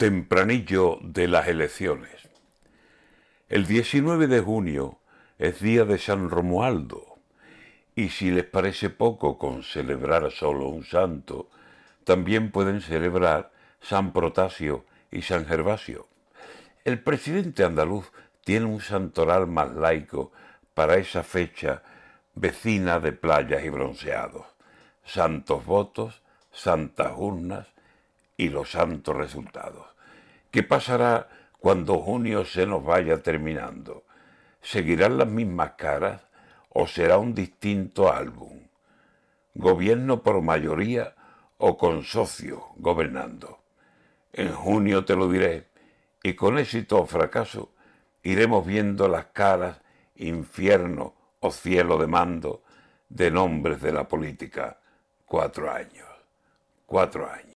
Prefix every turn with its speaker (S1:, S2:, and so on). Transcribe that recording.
S1: Tempranillo de las elecciones. El 19 de junio es día de San Romualdo, y si les parece poco con celebrar solo un santo, también pueden celebrar San Protasio y San Gervasio. El presidente andaluz tiene un santoral más laico para esa fecha vecina de playas y bronceados, santos votos, santas urnas y los santos resultados. ¿Qué pasará cuando junio se nos vaya terminando? ¿Seguirán las mismas caras o será un distinto álbum? ¿Gobierno por mayoría o con socios gobernando? En junio te lo diré y con éxito o fracaso iremos viendo las caras infierno o cielo de mando de nombres de la política. Cuatro años. Cuatro años.